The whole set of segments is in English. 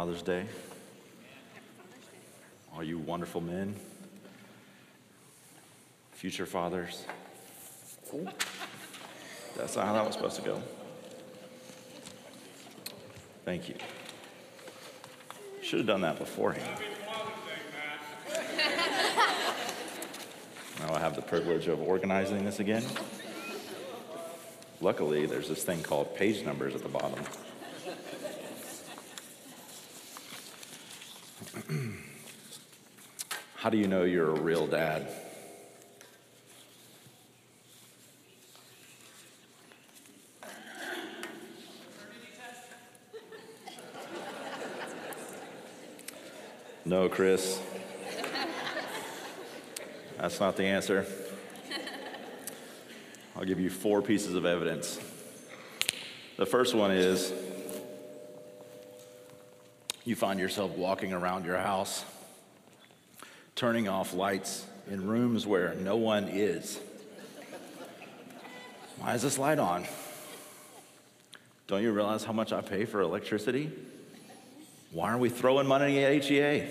Father's Day. All you wonderful men, future fathers. That's not how that was supposed to go. Thank you. Should have done that beforehand. Now I have the privilege of organizing this again. Luckily, there's this thing called page numbers at the bottom. How do you know you're a real dad? No, Chris. That's not the answer. I'll give you four pieces of evidence. The first one is you find yourself walking around your house, turning off lights in rooms where no one is. Why is this light on? Don't you realize how much I pay for electricity? Why are we throwing money at HEA?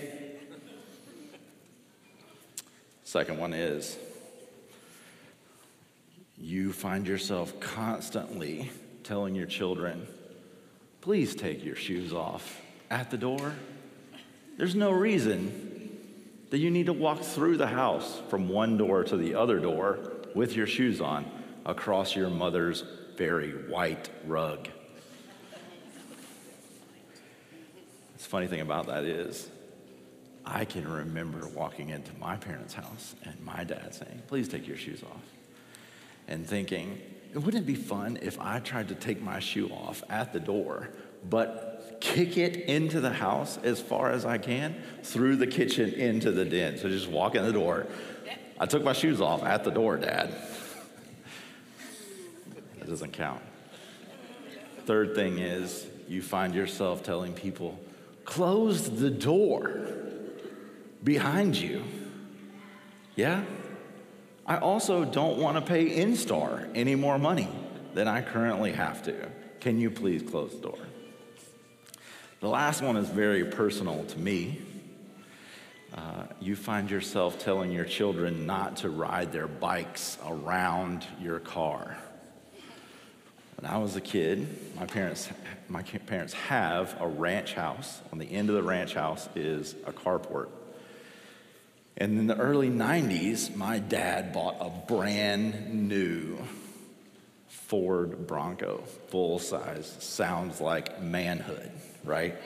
Second one is you find yourself constantly telling your children, please take your shoes off at the door. There's no reason that you need to walk through the house from one door to the other door with your shoes on across your mother's very white rug. The funny thing about that is, I can remember walking into my parents' house and my dad saying, Please take your shoes off. And thinking, wouldn't it be fun if I tried to take my shoe off at the door, but kick it into the house as far as I can through the kitchen into the den? So just walk in the door. I took my shoes off at the door, Dad. That doesn't count. Third thing is, you find yourself telling people, close the door behind you. Yeah? I also don't want to pay Enstar any more money than I currently have to. Can you please close the door? The last one is very personal to me. Uh, you find yourself telling your children not to ride their bikes around your car. When I was a kid, my parents, my parents have a ranch house. On the end of the ranch house is a carport. And in the early 90s, my dad bought a brand new Ford Bronco, full size. Sounds like manhood, right?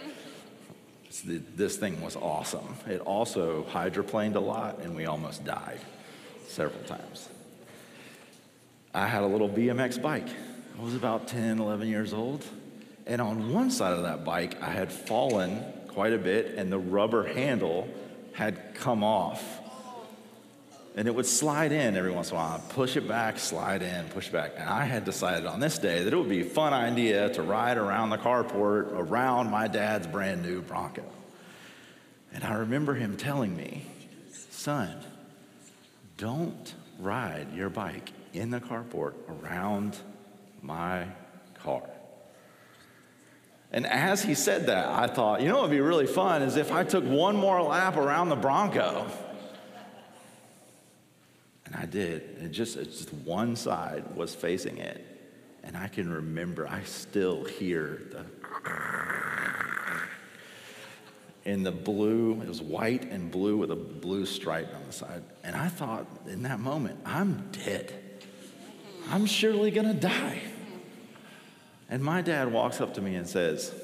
This thing was awesome. It also hydroplaned a lot, and we almost died several times. I had a little BMX bike. I was about 10, 11 years old. And on one side of that bike, I had fallen quite a bit, and the rubber handle had come off. And it would slide in every once in a while. I'd push it back, slide in, push back. And I had decided on this day that it would be a fun idea to ride around the carport around my dad's brand new Bronco. And I remember him telling me, son, don't ride your bike in the carport around my car. And as he said that, I thought, you know what would be really fun is if I took one more lap around the Bronco. And I did. And just, just one side was facing it. And I can remember, I still hear the. In the blue, it was white and blue with a blue stripe on the side. And I thought in that moment, I'm dead. I'm surely gonna die. And my dad walks up to me and says,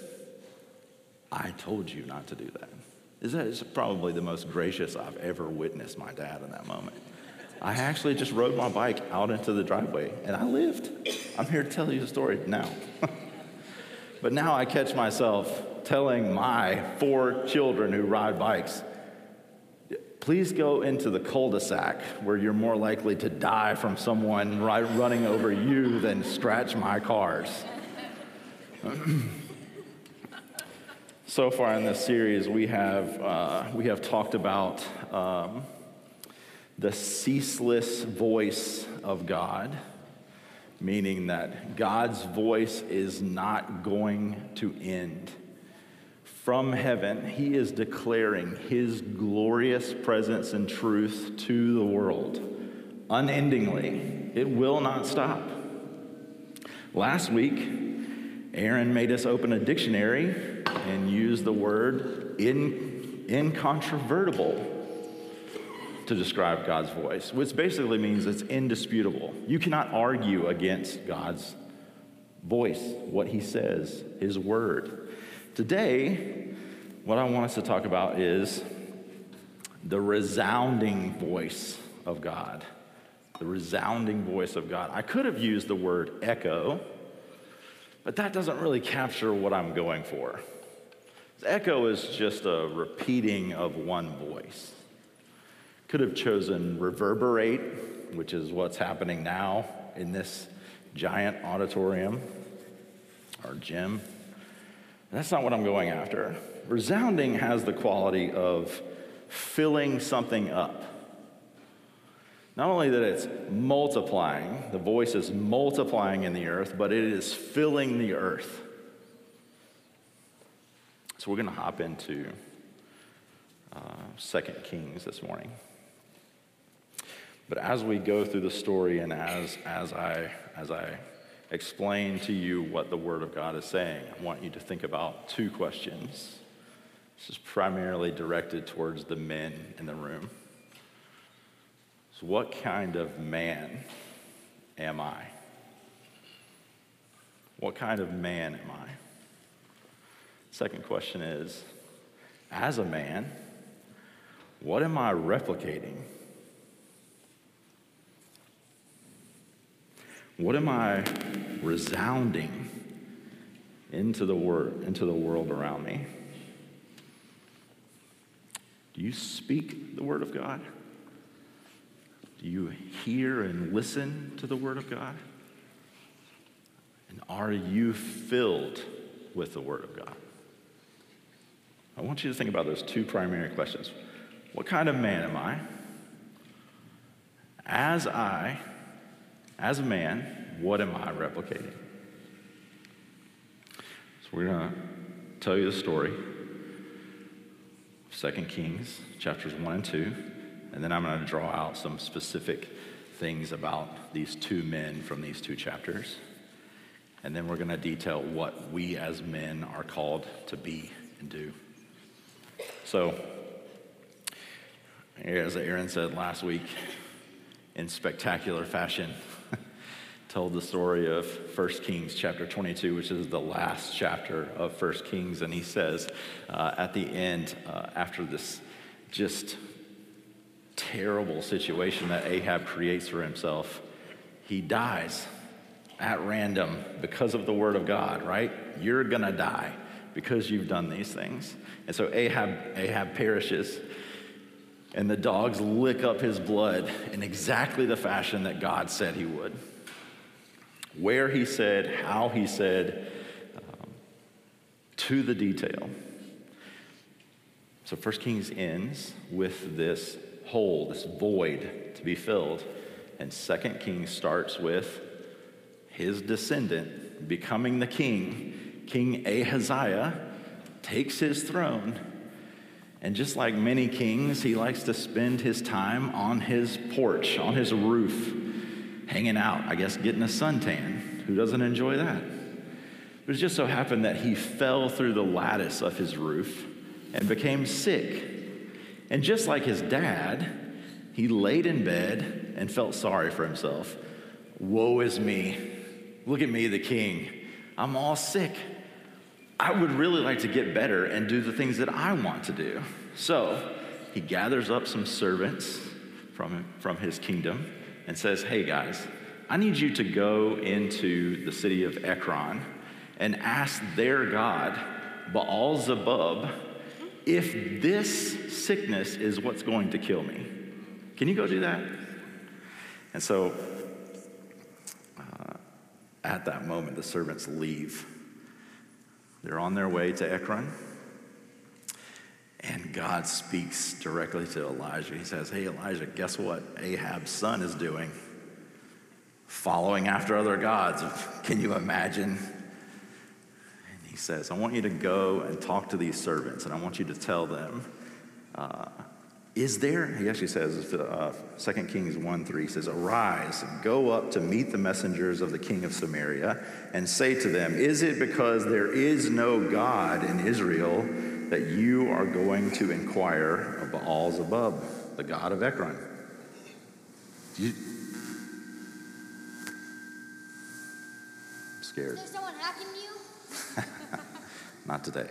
I told you not to do that. Is that is probably the most gracious I've ever witnessed my dad in that moment. I actually just rode my bike out into the driveway and I lived. I'm here to tell you the story now. but now I catch myself telling my four children who ride bikes, please go into the cul-de-sac where you're more likely to die from someone running over you than scratch my cars. so far in this series, we have, uh, we have talked about um, the ceaseless voice of God, meaning that God's voice is not going to end. from heaven, he is declaring his glorious presence and truth to the world unendingly. It will not stop. Last week, Aaron made us open a dictionary and use the word in, incontrovertible to describe God's voice, which basically means it's indisputable. You cannot argue against God's voice, what he says, his word. Today, what I want us to talk about is the resounding voice of God. The resounding voice of God. I could have used the word echo, but that doesn't really capture what I'm going for. Echo is just a repeating of one voice. Could have chosen reverberate, which is what's happening now in this giant auditorium or gym. That's not what I'm going after. Resounding has the quality of filling something up. Not only that it's multiplying, the voice is multiplying in the earth, but it is filling the earth. So we're going to hop into uh, Second Kings this morning. But as we go through the story and as, as, I, as I explain to you what the Word of God is saying, I want you to think about two questions. This is primarily directed towards the men in the room. So, what kind of man am I? What kind of man am I? Second question is as a man, what am I replicating? What am I resounding into the, wor- into the world around me? Do you speak the Word of God? Do you hear and listen to the Word of God? And are you filled with the Word of God? I want you to think about those two primary questions. What kind of man am I? As I as a man, what am I replicating? So we're going to tell you the story. Second Kings, chapters 1 and 2. And then I'm going to draw out some specific things about these two men from these two chapters. And then we're going to detail what we as men are called to be and do. So, as Aaron said last week, in spectacular fashion, told the story of 1 Kings chapter 22, which is the last chapter of 1 Kings. And he says uh, at the end, uh, after this just terrible situation that Ahab creates for himself, he dies at random because of the word of God, right? You're gonna die because you've done these things. And so Ahab, Ahab perishes. And the dogs lick up his blood in exactly the fashion that God said he would where he said, how he said, um, to the detail. So First Kings ends with this hole, this void to be filled. And Second Kings starts with his descendant becoming the king. King Ahaziah takes his throne. And just like many kings, he likes to spend his time on his porch, on his roof hanging out, I guess getting a suntan. Who doesn't enjoy that? But it just so happened that he fell through the lattice of his roof and became sick. And just like his dad, he laid in bed and felt sorry for himself. Woe is me. Look at me, the king. I'm all sick. I would really like to get better and do the things that I want to do. So he gathers up some servants from, from his kingdom and says, Hey guys, I need you to go into the city of Ekron and ask their God, Baal Zebub, if this sickness is what's going to kill me. Can you go do that? And so uh, at that moment, the servants leave. They're on their way to Ekron. And God speaks directly to Elijah. He says, Hey, Elijah, guess what Ahab's son is doing? Following after other gods. Can you imagine? And he says, I want you to go and talk to these servants, and I want you to tell them, uh, is there, he actually says, uh, 2 Kings 1 3 says, Arise, go up to meet the messengers of the king of Samaria, and say to them, Is it because there is no God in Israel that you are going to inquire of Baal Zebub, the god of Ekron? You, I'm scared. Is there someone hacking you? Not today.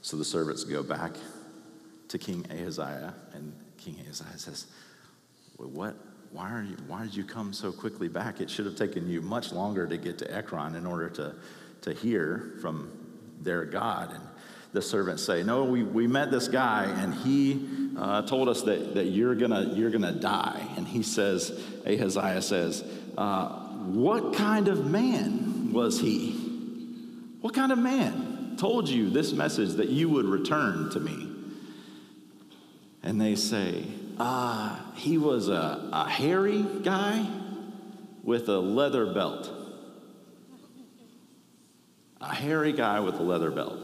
so the servants go back to King Ahaziah, and King Ahaziah says, well, What? Why, are you, why did you come so quickly back? It should have taken you much longer to get to Ekron in order to, to hear from their God. And the servants say, No, we, we met this guy, and he uh, told us that, that you're going you're gonna die. And he says, Ahaziah says, uh, What kind of man was he? What kind of man told you this message that you would return to me? And they say, uh, He was a, a hairy guy with a leather belt. A hairy guy with a leather belt.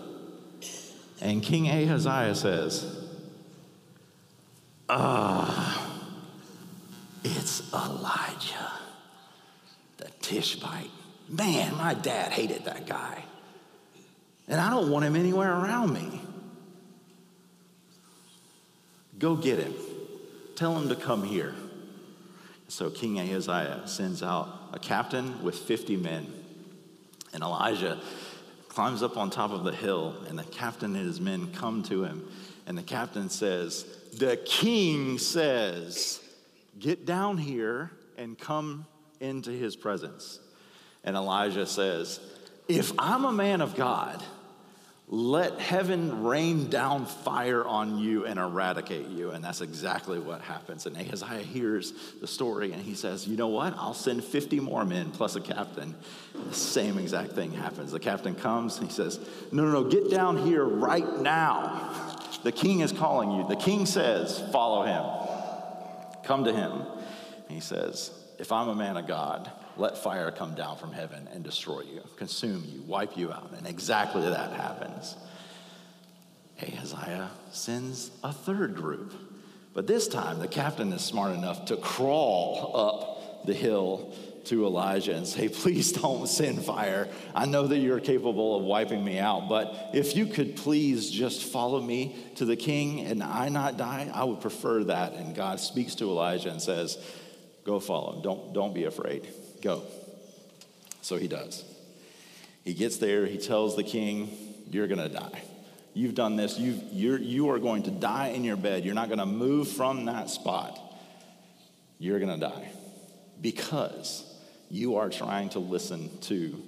And King Ahaziah says, Ah, it's Elijah, the Tishbite. Man, my dad hated that guy. And I don't want him anywhere around me. Go get him. Tell him to come here. So King Ahaziah sends out a captain with 50 men. And Elijah climbs up on top of the hill, and the captain and his men come to him. And the captain says, The king says, Get down here and come into his presence. And Elijah says, If I'm a man of God, let heaven rain down fire on you and eradicate you. And that's exactly what happens. And Ahaziah hears the story and he says, You know what? I'll send 50 more men plus a captain. The same exact thing happens. The captain comes and he says, No, no, no, get down here right now. The king is calling you. The king says, Follow him. Come to him. And he says, If I'm a man of God, let fire come down from heaven and destroy you, consume you, wipe you out. And exactly that happens. Ahaziah sends a third group. But this time, the captain is smart enough to crawl up the hill to Elijah and say, Please don't send fire. I know that you're capable of wiping me out, but if you could please just follow me to the king and I not die, I would prefer that. And God speaks to Elijah and says, Go follow him. Don't, don't be afraid. Go. So he does. He gets there, he tells the king, You're going to die. You've done this. You've, you're, you are going to die in your bed. You're not going to move from that spot. You're going to die because you are trying to listen to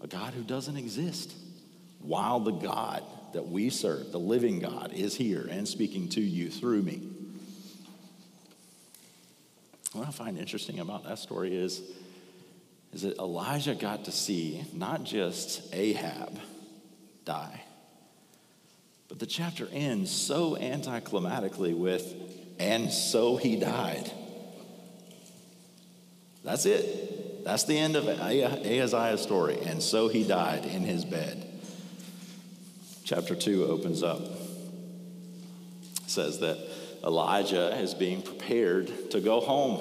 a God who doesn't exist while the God that we serve, the living God, is here and speaking to you through me. What I find interesting about that story is, is that Elijah got to see not just Ahab die, but the chapter ends so anticlimactically with, and so he died. That's it. That's the end of Ahaziah's story. And so he died in his bed. Chapter 2 opens up. It says that Elijah is being prepared to go home,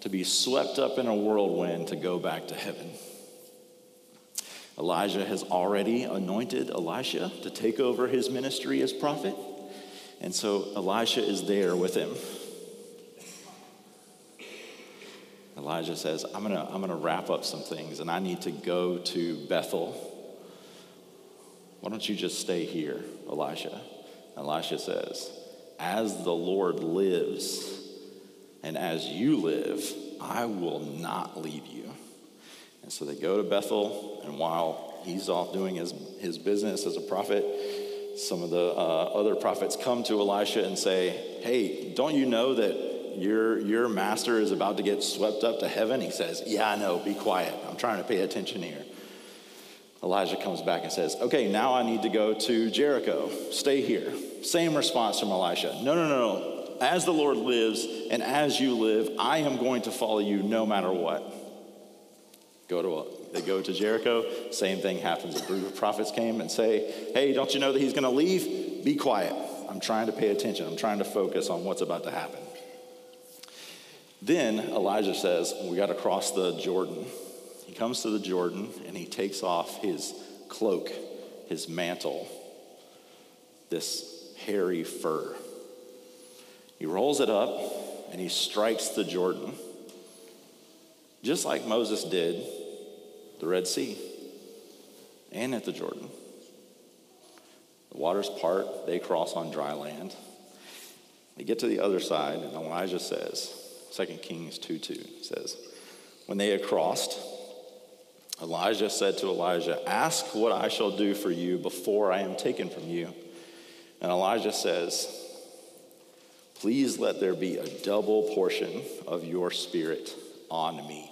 to be swept up in a whirlwind to go back to heaven. Elijah has already anointed Elisha to take over his ministry as prophet. And so Elisha is there with him. Elijah says, I'm going to I'm going to wrap up some things and I need to go to Bethel. Why don't you just stay here, Elisha? Elisha says, As the Lord lives and as you live, I will not leave you. And so they go to Bethel, and while he's off doing his, his business as a prophet, some of the uh, other prophets come to Elisha and say, Hey, don't you know that your, your master is about to get swept up to heaven? He says, Yeah, I know, be quiet. I'm trying to pay attention here. Elijah comes back and says, Okay, now I need to go to Jericho. Stay here. Same response from Elisha. No, no, no, no. as the Lord lives and as you live, I am going to follow you no matter what. Go to they go to Jericho. Same thing happens. A group of prophets came and say, "Hey, don't you know that he's going to leave? Be quiet. I'm trying to pay attention. I'm trying to focus on what's about to happen." Then Elijah says, "We got to cross the Jordan." Comes to the Jordan and he takes off his cloak, his mantle, this hairy fur. He rolls it up and he strikes the Jordan, just like Moses did the Red Sea and at the Jordan. The waters part, they cross on dry land. They get to the other side, and Elijah says, 2 Kings 2 2 says, When they had crossed, Elijah said to Elijah, Ask what I shall do for you before I am taken from you. And Elijah says, Please let there be a double portion of your spirit on me.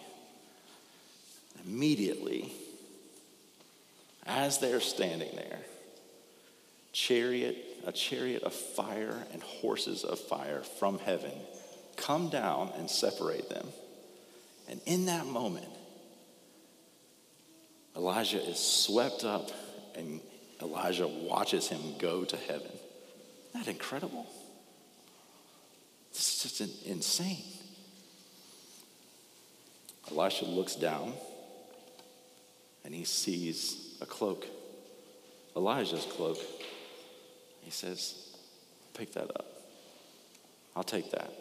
Immediately, as they're standing there, chariot, a chariot of fire and horses of fire from heaven come down and separate them. And in that moment, Elijah is swept up and Elijah watches him go to heaven. Isn't that incredible? It's just insane. Elisha looks down and he sees a cloak, Elijah's cloak. He says, Pick that up. I'll take that.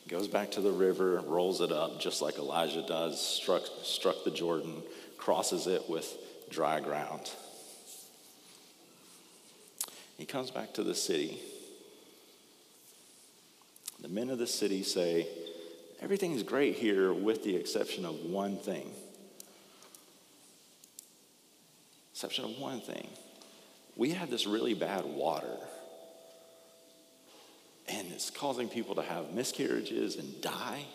He goes back to the river, rolls it up just like Elijah does, struck, struck the Jordan, crosses it with dry ground. He comes back to the city. The men of the city say, Everything's great here with the exception of one thing. Exception of one thing. We have this really bad water, it's causing people to have miscarriages and die.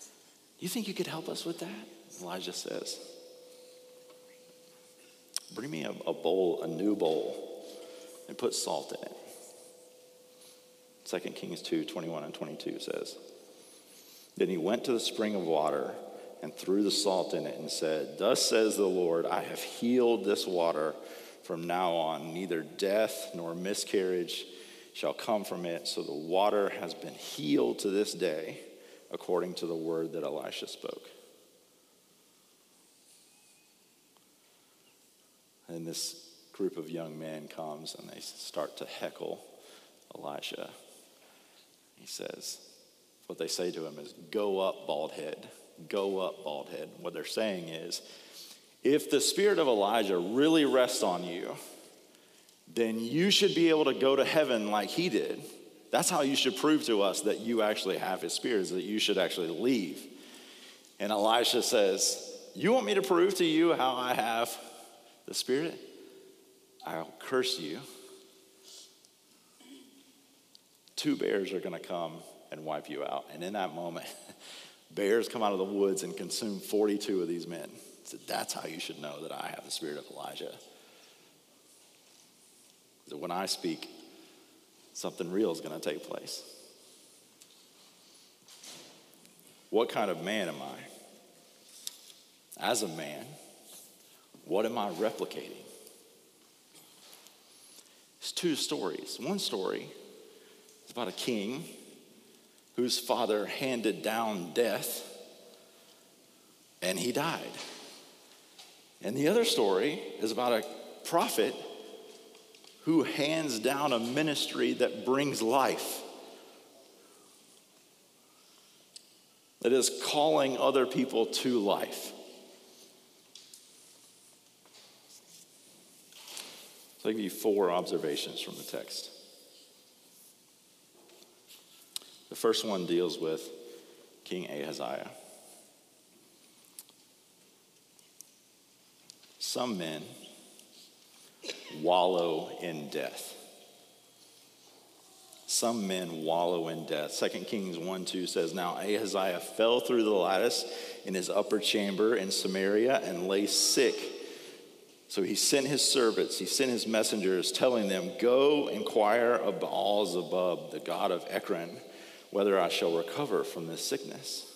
Do You think you could help us with that? Elijah says, Bring me a, a bowl, a new bowl and put salt in it. 2 Kings 2 21 and 22 says, Then he went to the spring of water and threw the salt in it and said, Thus says the Lord, I have healed this water from now on. Neither death nor miscarriage shall come from it. So the water has been healed to this day, according to the word that Elisha spoke. And this group of young men comes and they start to heckle Elisha. He says, what they say to him is, Go up, bald head. Go up, bald head. What they're saying is, if the spirit of Elijah really rests on you, then you should be able to go to heaven like he did. That's how you should prove to us that you actually have his spirit, is that you should actually leave. And Elisha says, You want me to prove to you how I have the spirit? I'll curse you. Two bears are going to come and wipe you out. And in that moment, bears come out of the woods and consume 42 of these men. So that's how you should know that I have the spirit of Elijah. That when I speak, something real is going to take place. What kind of man am I? As a man, what am I replicating? It's two stories. One story is about a king whose father handed down death and he died. And the other story is about a prophet who hands down a ministry that brings life, that is calling other people to life. I'll give you four observations from the text. The first one deals with King Ahaziah. Some men wallow in death. Some men wallow in death. 2 Kings 1 2 says, Now Ahaziah fell through the lattice in his upper chamber in Samaria and lay sick So he sent his servants, he sent his messengers, telling them, Go inquire of Baal Zebub, the god of Ekron, whether I shall recover from this sickness.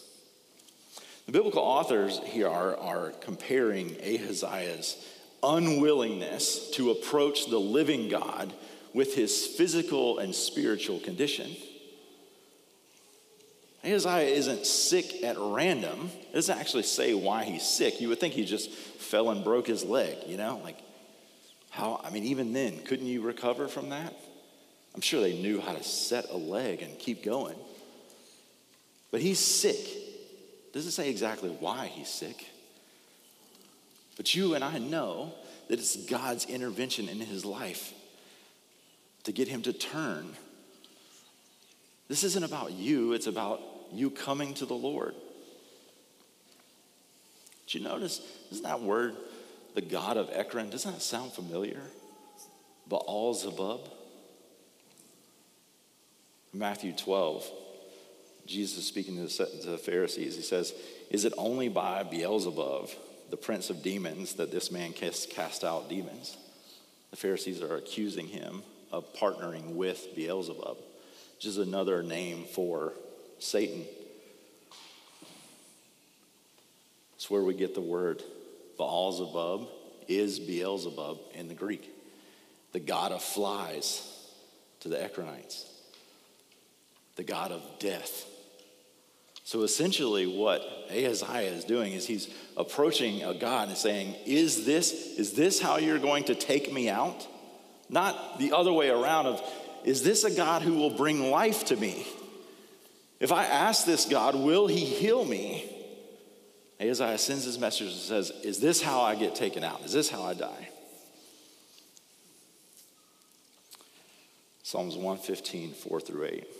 The biblical authors here are, are comparing Ahaziah's unwillingness to approach the living God with his physical and spiritual condition. Ahaziah isn't sick at random. It doesn't actually say why he's sick. You would think he just fell and broke his leg, you know? Like, how, I mean, even then, couldn't you recover from that? I'm sure they knew how to set a leg and keep going. But he's sick. Doesn't say exactly why he's sick. But you and I know that it's God's intervention in his life to get him to turn. This isn't about you, it's about you coming to the Lord. Did you notice, isn't that word, the God of Ekron, doesn't that sound familiar? Baal Zebub? Matthew 12, Jesus speaking to the Pharisees, he says, Is it only by Beelzebub, the prince of demons, that this man cast out demons? The Pharisees are accusing him of partnering with Beelzebub, which is another name for Satan. It's where we get the word Baal is Beelzebub in the Greek, the god of flies to the Ekronites, the god of death. So essentially, what Ahaziah is doing is he's approaching a God and saying, Is this, is this how you're going to take me out? Not the other way around of, is this a God who will bring life to me? If I ask this God, will he heal me? Ahaziah sends his message and says, Is this how I get taken out? Is this how I die? Psalms 115, 4 through 8.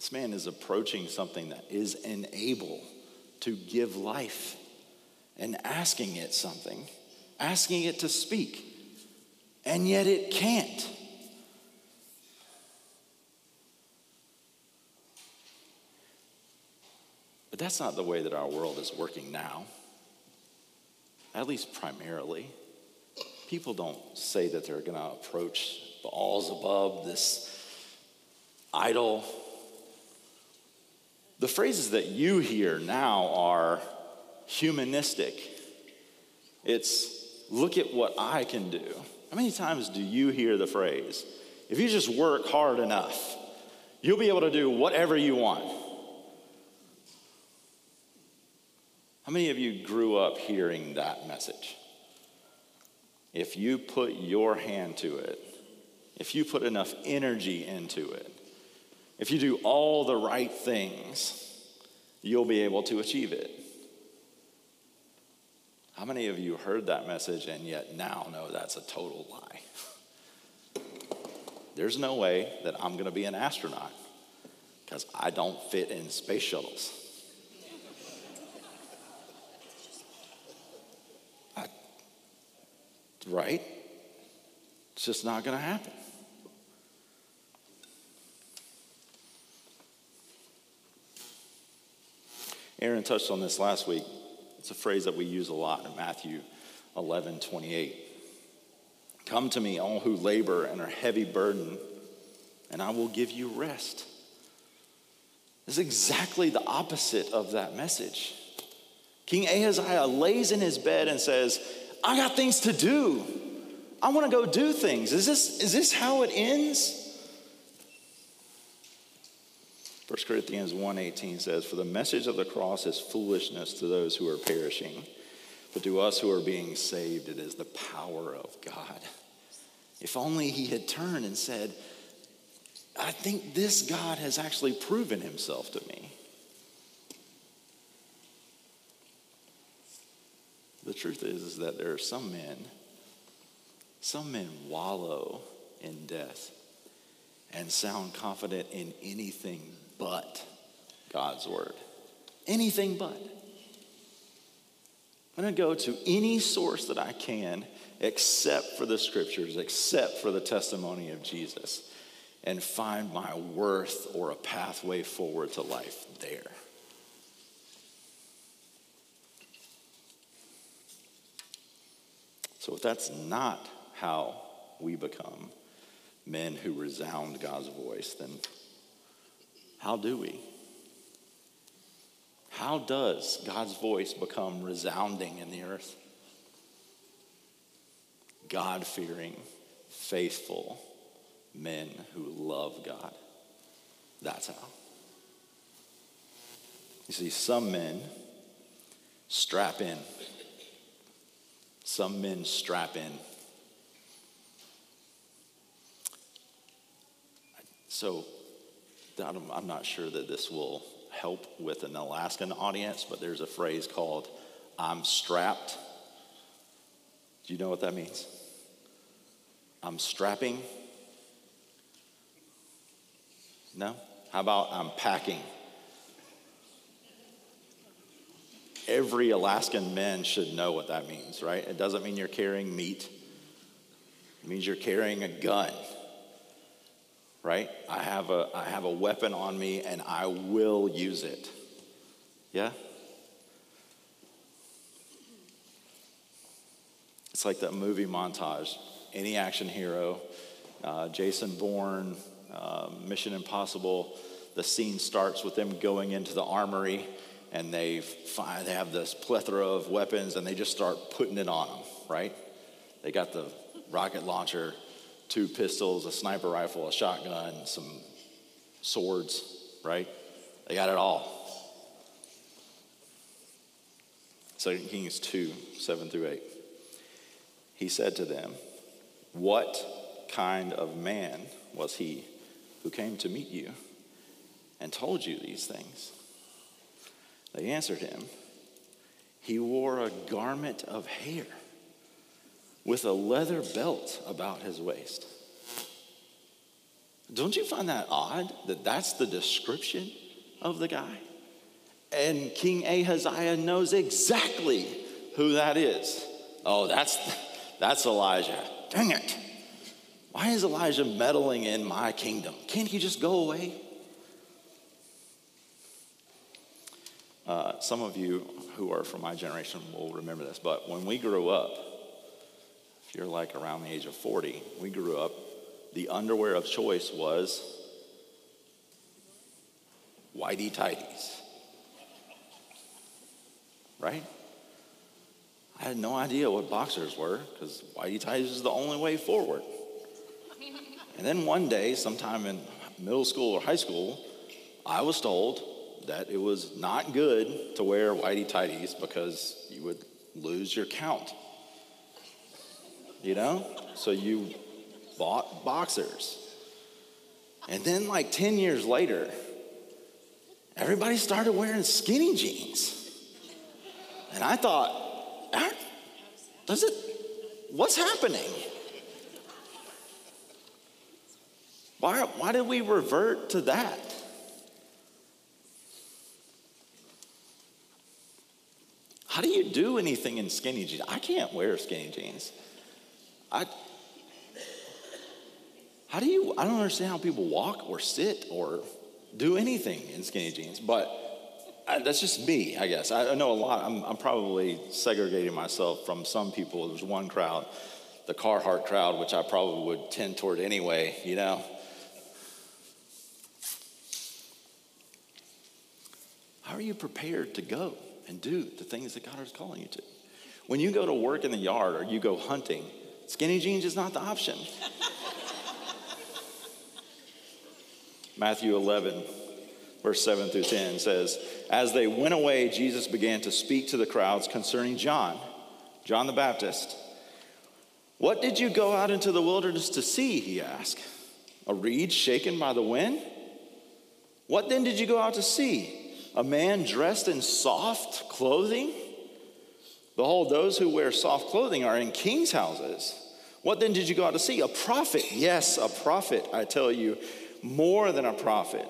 This man is approaching something that is unable to give life and asking it something, asking it to speak, and yet it can't. But that's not the way that our world is working now, at least primarily. People don't say that they're going to approach the Baal Zebub, this idol. The phrases that you hear now are humanistic. It's look at what I can do. How many times do you hear the phrase, if you just work hard enough, you'll be able to do whatever you want? How many of you grew up hearing that message? If you put your hand to it, if you put enough energy into it, if you do all the right things, you'll be able to achieve it. How many of you heard that message and yet now know that's a total lie? There's no way that I'm going to be an astronaut because I don't fit in space shuttles. I, right? It's just not going to happen. Aaron touched on this last week. It's a phrase that we use a lot in Matthew 11 28. Come to me, all who labor and are heavy burdened, and I will give you rest. This is exactly the opposite of that message. King Ahaziah lays in his bed and says, I got things to do. I want to go do things. Is this, is this how it ends? 1 Corinthians 1:18 says, "For the message of the cross is foolishness to those who are perishing, but to us who are being saved it is the power of God." If only he had turned and said, "I think this God has actually proven himself to me." The truth is, is that there are some men Some men wallow in death and sound confident in anything but God's word. Anything but. I'm going to go to any source that I can except for the scriptures, except for the testimony of Jesus, and find my worth or a pathway forward to life there. So, if that's not how we become men who resound God's voice, then how do we? How does God's voice become resounding in the earth? God fearing, faithful men who love God. That's how. You see, some men strap in, some men strap in. So, I'm not sure that this will help with an Alaskan audience, but there's a phrase called I'm strapped. Do you know what that means? I'm strapping. No? How about I'm packing? Every Alaskan man should know what that means, right? It doesn't mean you're carrying meat. It means you're carrying a gun. Right? I have a I have a weapon on me and I will use it. Yeah? It's like that movie montage any action hero, uh, Jason Bourne, uh, Mission Impossible. The scene starts with them going into the armory and they find they have this plethora of weapons and they just start putting it on them, right? They got the rocket launcher, two pistols, a sniper rifle, a shotgun, some swords, right? They got it all. 2 Kings 2 7 through 8. He said to them, what kind of man was he who came to meet you and told you these things? They answered him, He wore a garment of hair with a leather belt about his waist. Don't you find that odd that that's the description of the guy? And King Ahaziah knows exactly who that is. Oh, that's, that's Elijah. Dang it. Why is Elijah meddling in my kingdom? Can't he just go away? Uh, some of you who are from my generation will remember this, but when we grew up, if you're like around the age of 40, we grew up, the underwear of choice was whitey tighties. Right? I had no idea what boxers were because whitey tighties is the only way forward. And then one day, sometime in middle school or high school, I was told that it was not good to wear whitey tighties because you would lose your count. You know? So you bought boxers. And then, like 10 years later, everybody started wearing skinny jeans. And I thought, does it? What's happening? Why, why did we revert to that? How do you do anything in skinny jeans? I can't wear skinny jeans. I, how do you, I don't understand how people walk or sit or do anything in skinny jeans, but I, that's just me, I guess. I, I know a lot. I'm, I'm, probably segregating myself from some people. There's one crowd, the Carhartt crowd, which I probably would tend toward anyway, you know. How are you prepared to go and do the things that God is calling you to? When you go to work in the yard or you go hunting, skinny jeans is not the option. Matthew 11, verse 7 through 10 says, As they went away, Jesus began to speak to the crowds concerning John, John the Baptist. What did you go out into the wilderness to see? He asked. A reed shaken by the wind? What then did you go out to see? A man dressed in soft clothing? Behold, those who wear soft clothing are in king's houses. What then did you go out to see? A prophet. Yes, a prophet, I tell you, more than a prophet.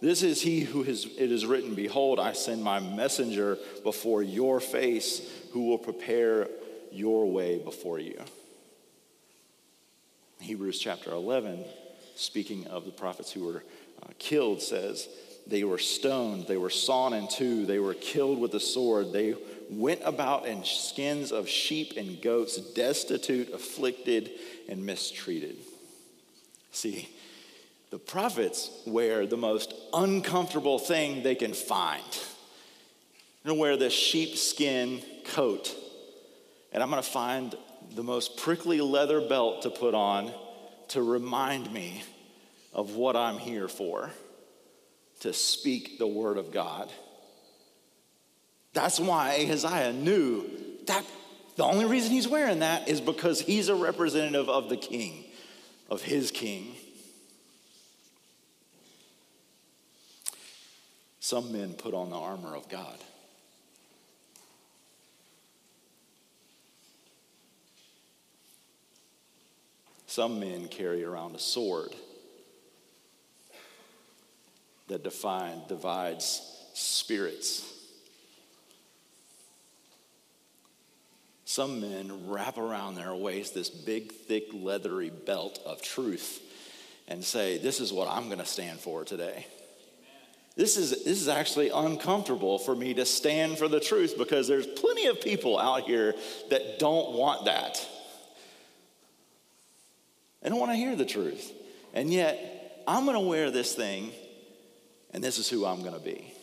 This is he who has, it is written, Behold, I send my messenger before your face who will prepare your way before you. Hebrews chapter 11, speaking of the prophets who were uh, killed, says, They were stoned, they were sawn in two, they were killed with a sword, they went about in skins of sheep and goats, destitute, afflicted, and mistreated. See, the prophets wear the most uncomfortable thing they can find. Going to wear this sheepskin coat. And I'm to find the most prickly leather belt to put on to remind me of what I'm here for to speak the word of God. That's why Ahaziah knew that the only reason he's wearing that is because he's a representative of the king, of his king. Some men put on the armor of God. Some men carry around a sword that define, divides spirits. Some men wrap around their waist this big, thick, leathery belt of truth and say, This is what I'm going to stand for today. This is, this is actually uncomfortable for me to stand for the truth because there's plenty of people out here that don't want that. They don't want to hear the truth. And yet, I'm going to wear this thing, and this is who I'm going to be.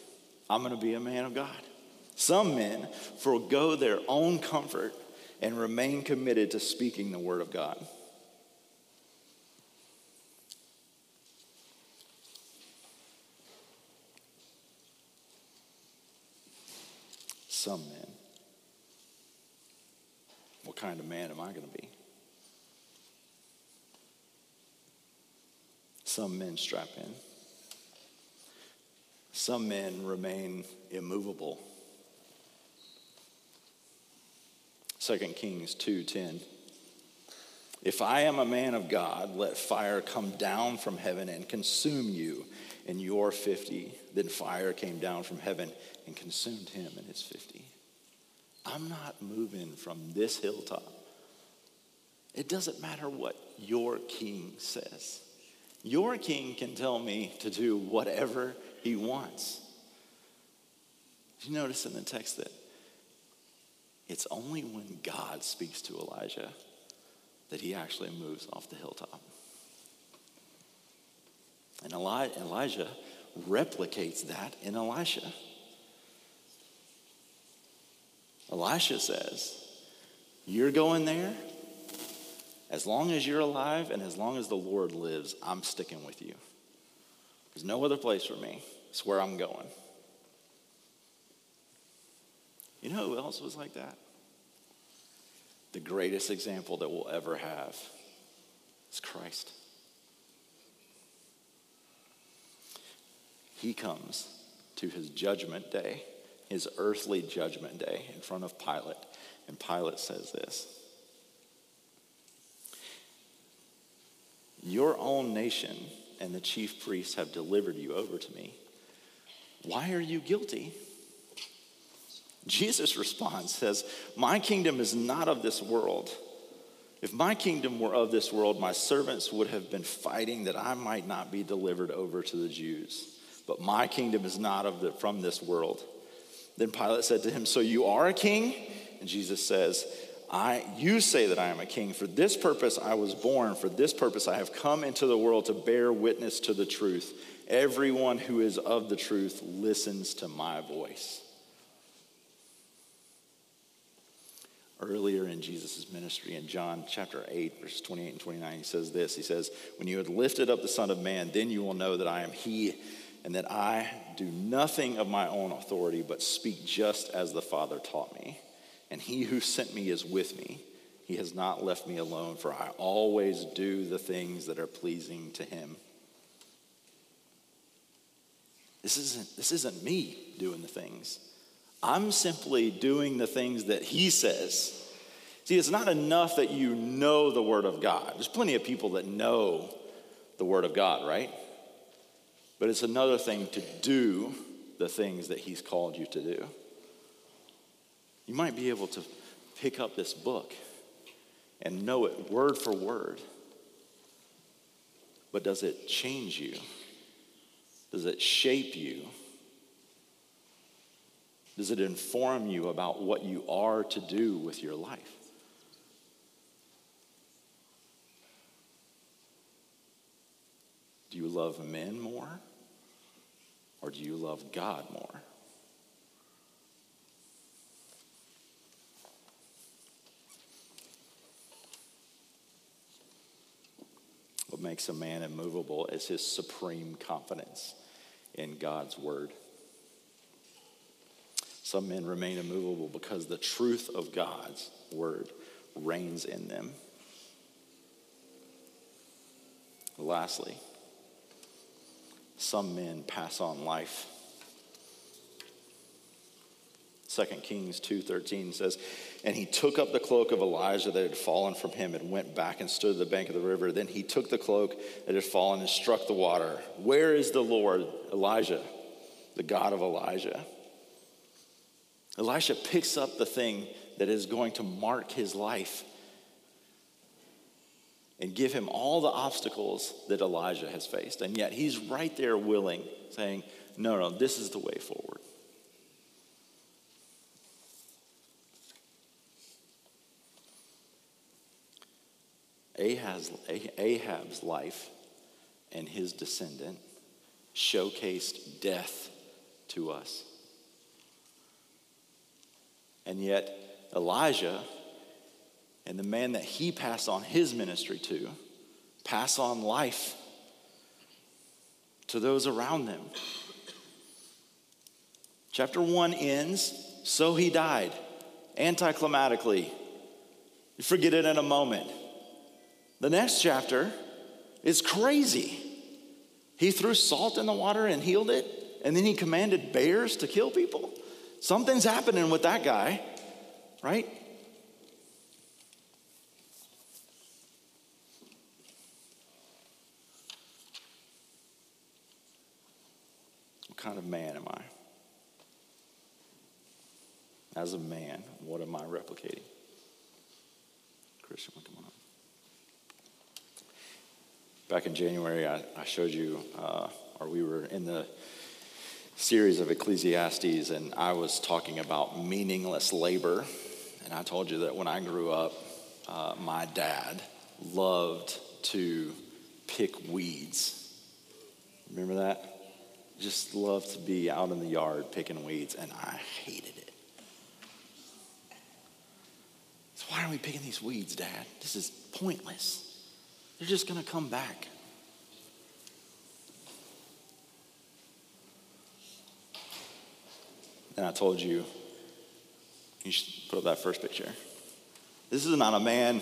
I'm going to be a man of God. Some men forego their own comfort and remain committed to speaking the word of God. some men. What kind of man am I going to be? Some men strap in. Some men remain immovable. 2 Kings 2:10 If I am a man of God, let fire come down from heaven and consume you and your 50. Then fire came down from heaven and consumed him and his 50. I'm not moving from this hilltop. It doesn't matter what your king says. Your king can tell me to do whatever he wants. Did you notice in the text that it's only when God speaks to Elijah that he actually moves off the hilltop? And Elijah replicates that in Elisha. Elisha says, You're going there. As long as you're alive and as long as the Lord lives, I'm sticking with you. There's no other place for me. It's where I'm going. You know who else was like that? The greatest example that we'll ever have is Christ. He comes to his judgment day his earthly judgment day in front of Pilate. And Pilate says this Your own nation and the chief priests have delivered you over to me. Why are you guilty? Jesus responds, says, My kingdom is not of this world. If my kingdom were of this world, my servants would have been fighting that I might not be delivered over to the Jews. But my kingdom is not of the, from this world. Then Pilate said to him, So you are a king? And Jesus says, I, you say that I am a king. For this purpose I was born. For this purpose I have come into the world to bear witness to the truth. Everyone who is of the truth listens to my voice. Earlier in Jesus' ministry, in John chapter 8, verses 28 and 29, he says this He says, When you have lifted up the Son of Man, then you will know that I am He and that I do nothing of my own authority, but speak just as the Father taught me. And he who sent me is with me. He has not left me alone, for I always do the things that are pleasing to him. This isn't, this isn't me doing the things. I'm simply doing the things that he says. See, it's not enough that you know the Word of God. There's plenty of people that know the Word of God, right? But it's another thing to do the things that He's called you to do. You might be able to pick up this book and know it word for word. But does it change you? Does it shape you? Does it inform you about what you are to do with your life? Do you love men more? Or do you love God more? What makes a man immovable is his supreme confidence in God's word. Some men remain immovable because the truth of God's word reigns in them. Lastly, some men pass on life. 2 Kings 2:13 says, "And he took up the cloak of Elijah that had fallen from him and went back and stood at the bank of the river. Then he took the cloak that had fallen and struck the water. Where is the Lord, Elijah, the God of Elijah?" Elisha picks up the thing that is going to mark his life and give him all the obstacles that Elijah has faced. And yet he's right there willing, saying, No, no, this is the way forward. Ahaz, Ahab's life and his descendant showcased death to us. And yet, Elijah and the man that he passed on his ministry to pass on life to those around them. Chapter 1 ends, so he died, anticlimactically. You forget it in a moment. The next chapter is crazy. He threw salt in the water and healed it, and then he commanded bears to kill people. Something's happening with that guy, right? What kind of man am I? As a man, what am I replicating? Christian, come on up. Back in January, I, I showed you, uh, or we were in the series of Ecclesiastes, and I was talking about meaningless labor. And I told you that when I grew up, uh, my dad loved to pick weeds. Remember that? Just loved to be out in the yard picking weeds, and I hated it. So, why are we picking these weeds, Dad? This is pointless. They're just going to come back. And I told you, you should put up that first picture. This is not a man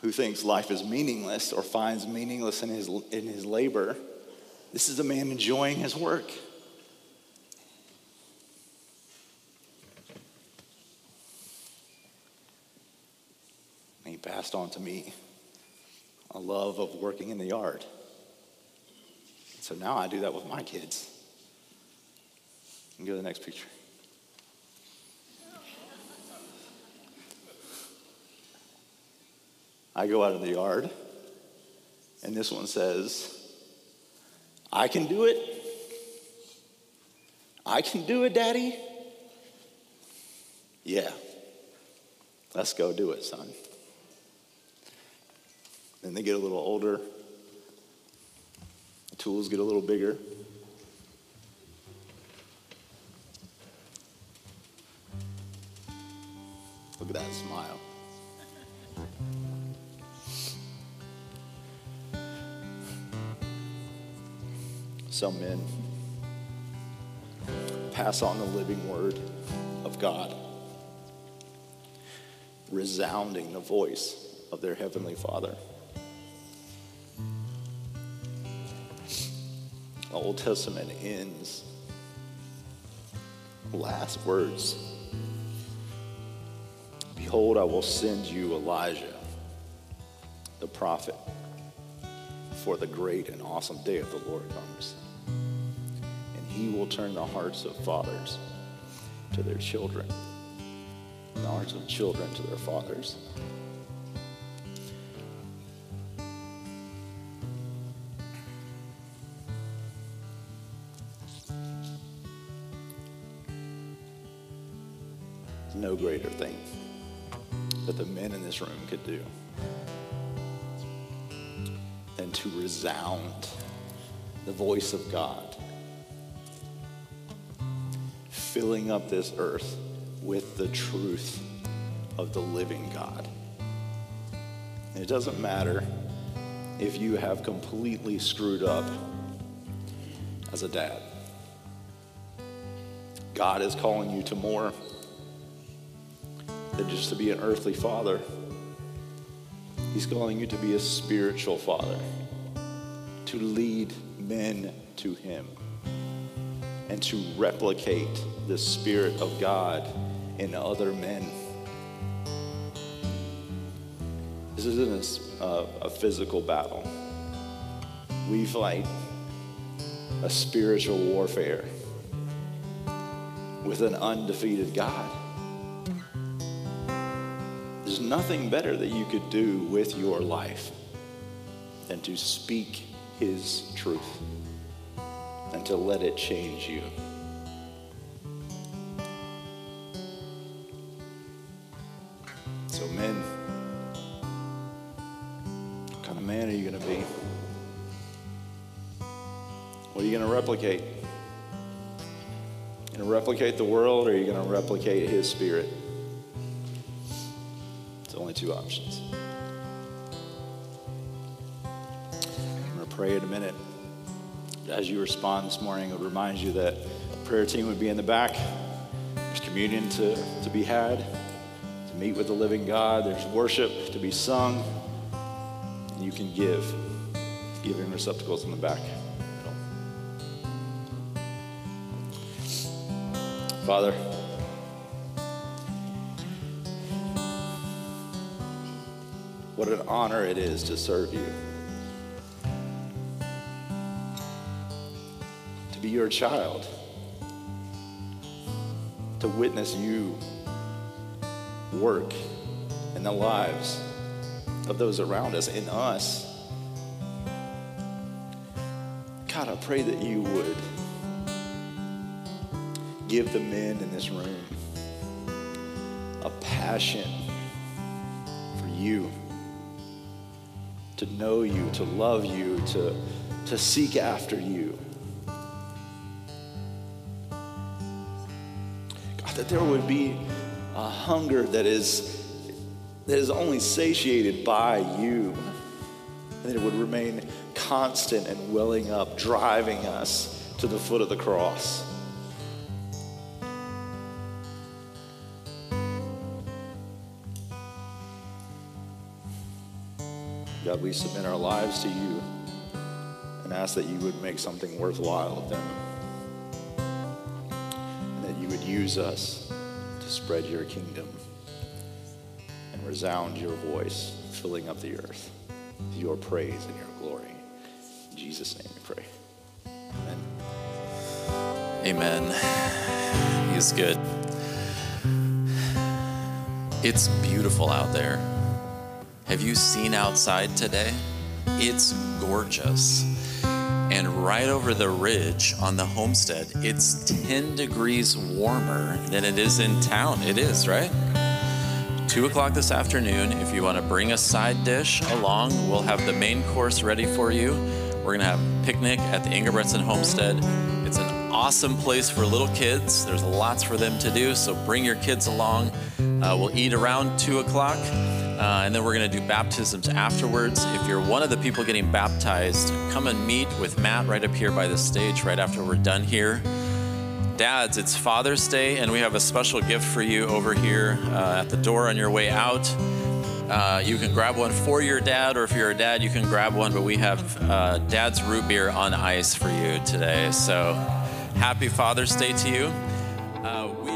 who thinks life is meaningless or finds meaningless in his, in his labor. This is a man enjoying his work. And he passed on to me a love of working in the yard. So now I do that with my kids. And go to the next picture. I go out in the yard, and this one says, I can do it. I can do it, Daddy. Yeah. Let's go do it, son. Then they get a little older, the tools get a little bigger. At that smile. Some men pass on the living word of God, resounding the voice of their heavenly Father. The Old Testament ends last words Behold, I will send you Elijah, the prophet, for the great and awesome day of the Lord comes. And he will turn the hearts of fathers to their children, and the hearts of children to their fathers. This room could do than to resound the voice of God, filling up this earth with the truth of the living God. It doesn't matter if you have completely screwed up as a dad. God is calling you to more than just to be an earthly father. He's calling you to be a spiritual father, to lead men to Him, and to replicate the Spirit of God in other men. This isn't a, a physical battle. We fight a spiritual warfare with an undefeated God. Nothing better that you could do with your life than to speak His truth and to let it change you. So, men, what kind of man are you going to be? What are you going to replicate? Going to replicate the world or are you going to replicate His Spirit? Two options. I'm going to pray in a minute. As you respond this morning, it would remind you that prayer team would be in the back. There's communion to, to be had, to meet with the living God. There's worship to be sung. And you can give. Giving receptacles in the back. Father, what an honor it is to serve you. To be your child. To witness you work in the lives of those around us, in us. God, I pray that you would give the men in this room a passion for you, to know you, to love you, to, to seek after you. God, that there would be a hunger that is, that is only satiated by you, and that it would remain constant and welling up, driving us to the foot of the cross. God, we submit our lives to you and ask that you would make something worthwhile of them. And that you would use us to spread your kingdom and resound your voice, filling up the earth with your praise and your glory. In Jesus' name we pray. Amen. Amen. He's good. It's beautiful out there. Have you seen outside today? It's gorgeous. And right over the ridge on the homestead, it's 10 degrees warmer than it is in town. It is, right? Two o'clock this afternoon, if you want to bring a side dish along, we'll have the main course ready for you. We're going to have a picnic at the Ingebretson homestead. It's an awesome place for little kids. There's lots for them to do, so bring your kids along. Uh, we'll eat around 2 o'clock. Uh, and then we're going to do baptisms afterwards. If you're one of the people getting baptized, come and meet with Matt right up here by the stage right after we're done here. Dads, it's Father's Day, and we have a special gift for you over here uh, at the door on your way out. Uh, you can grab one for your dad, or if you're a dad, you can grab one. But we have uh, Dad's root beer on ice for you today. So happy Father's Day to you. Uh, we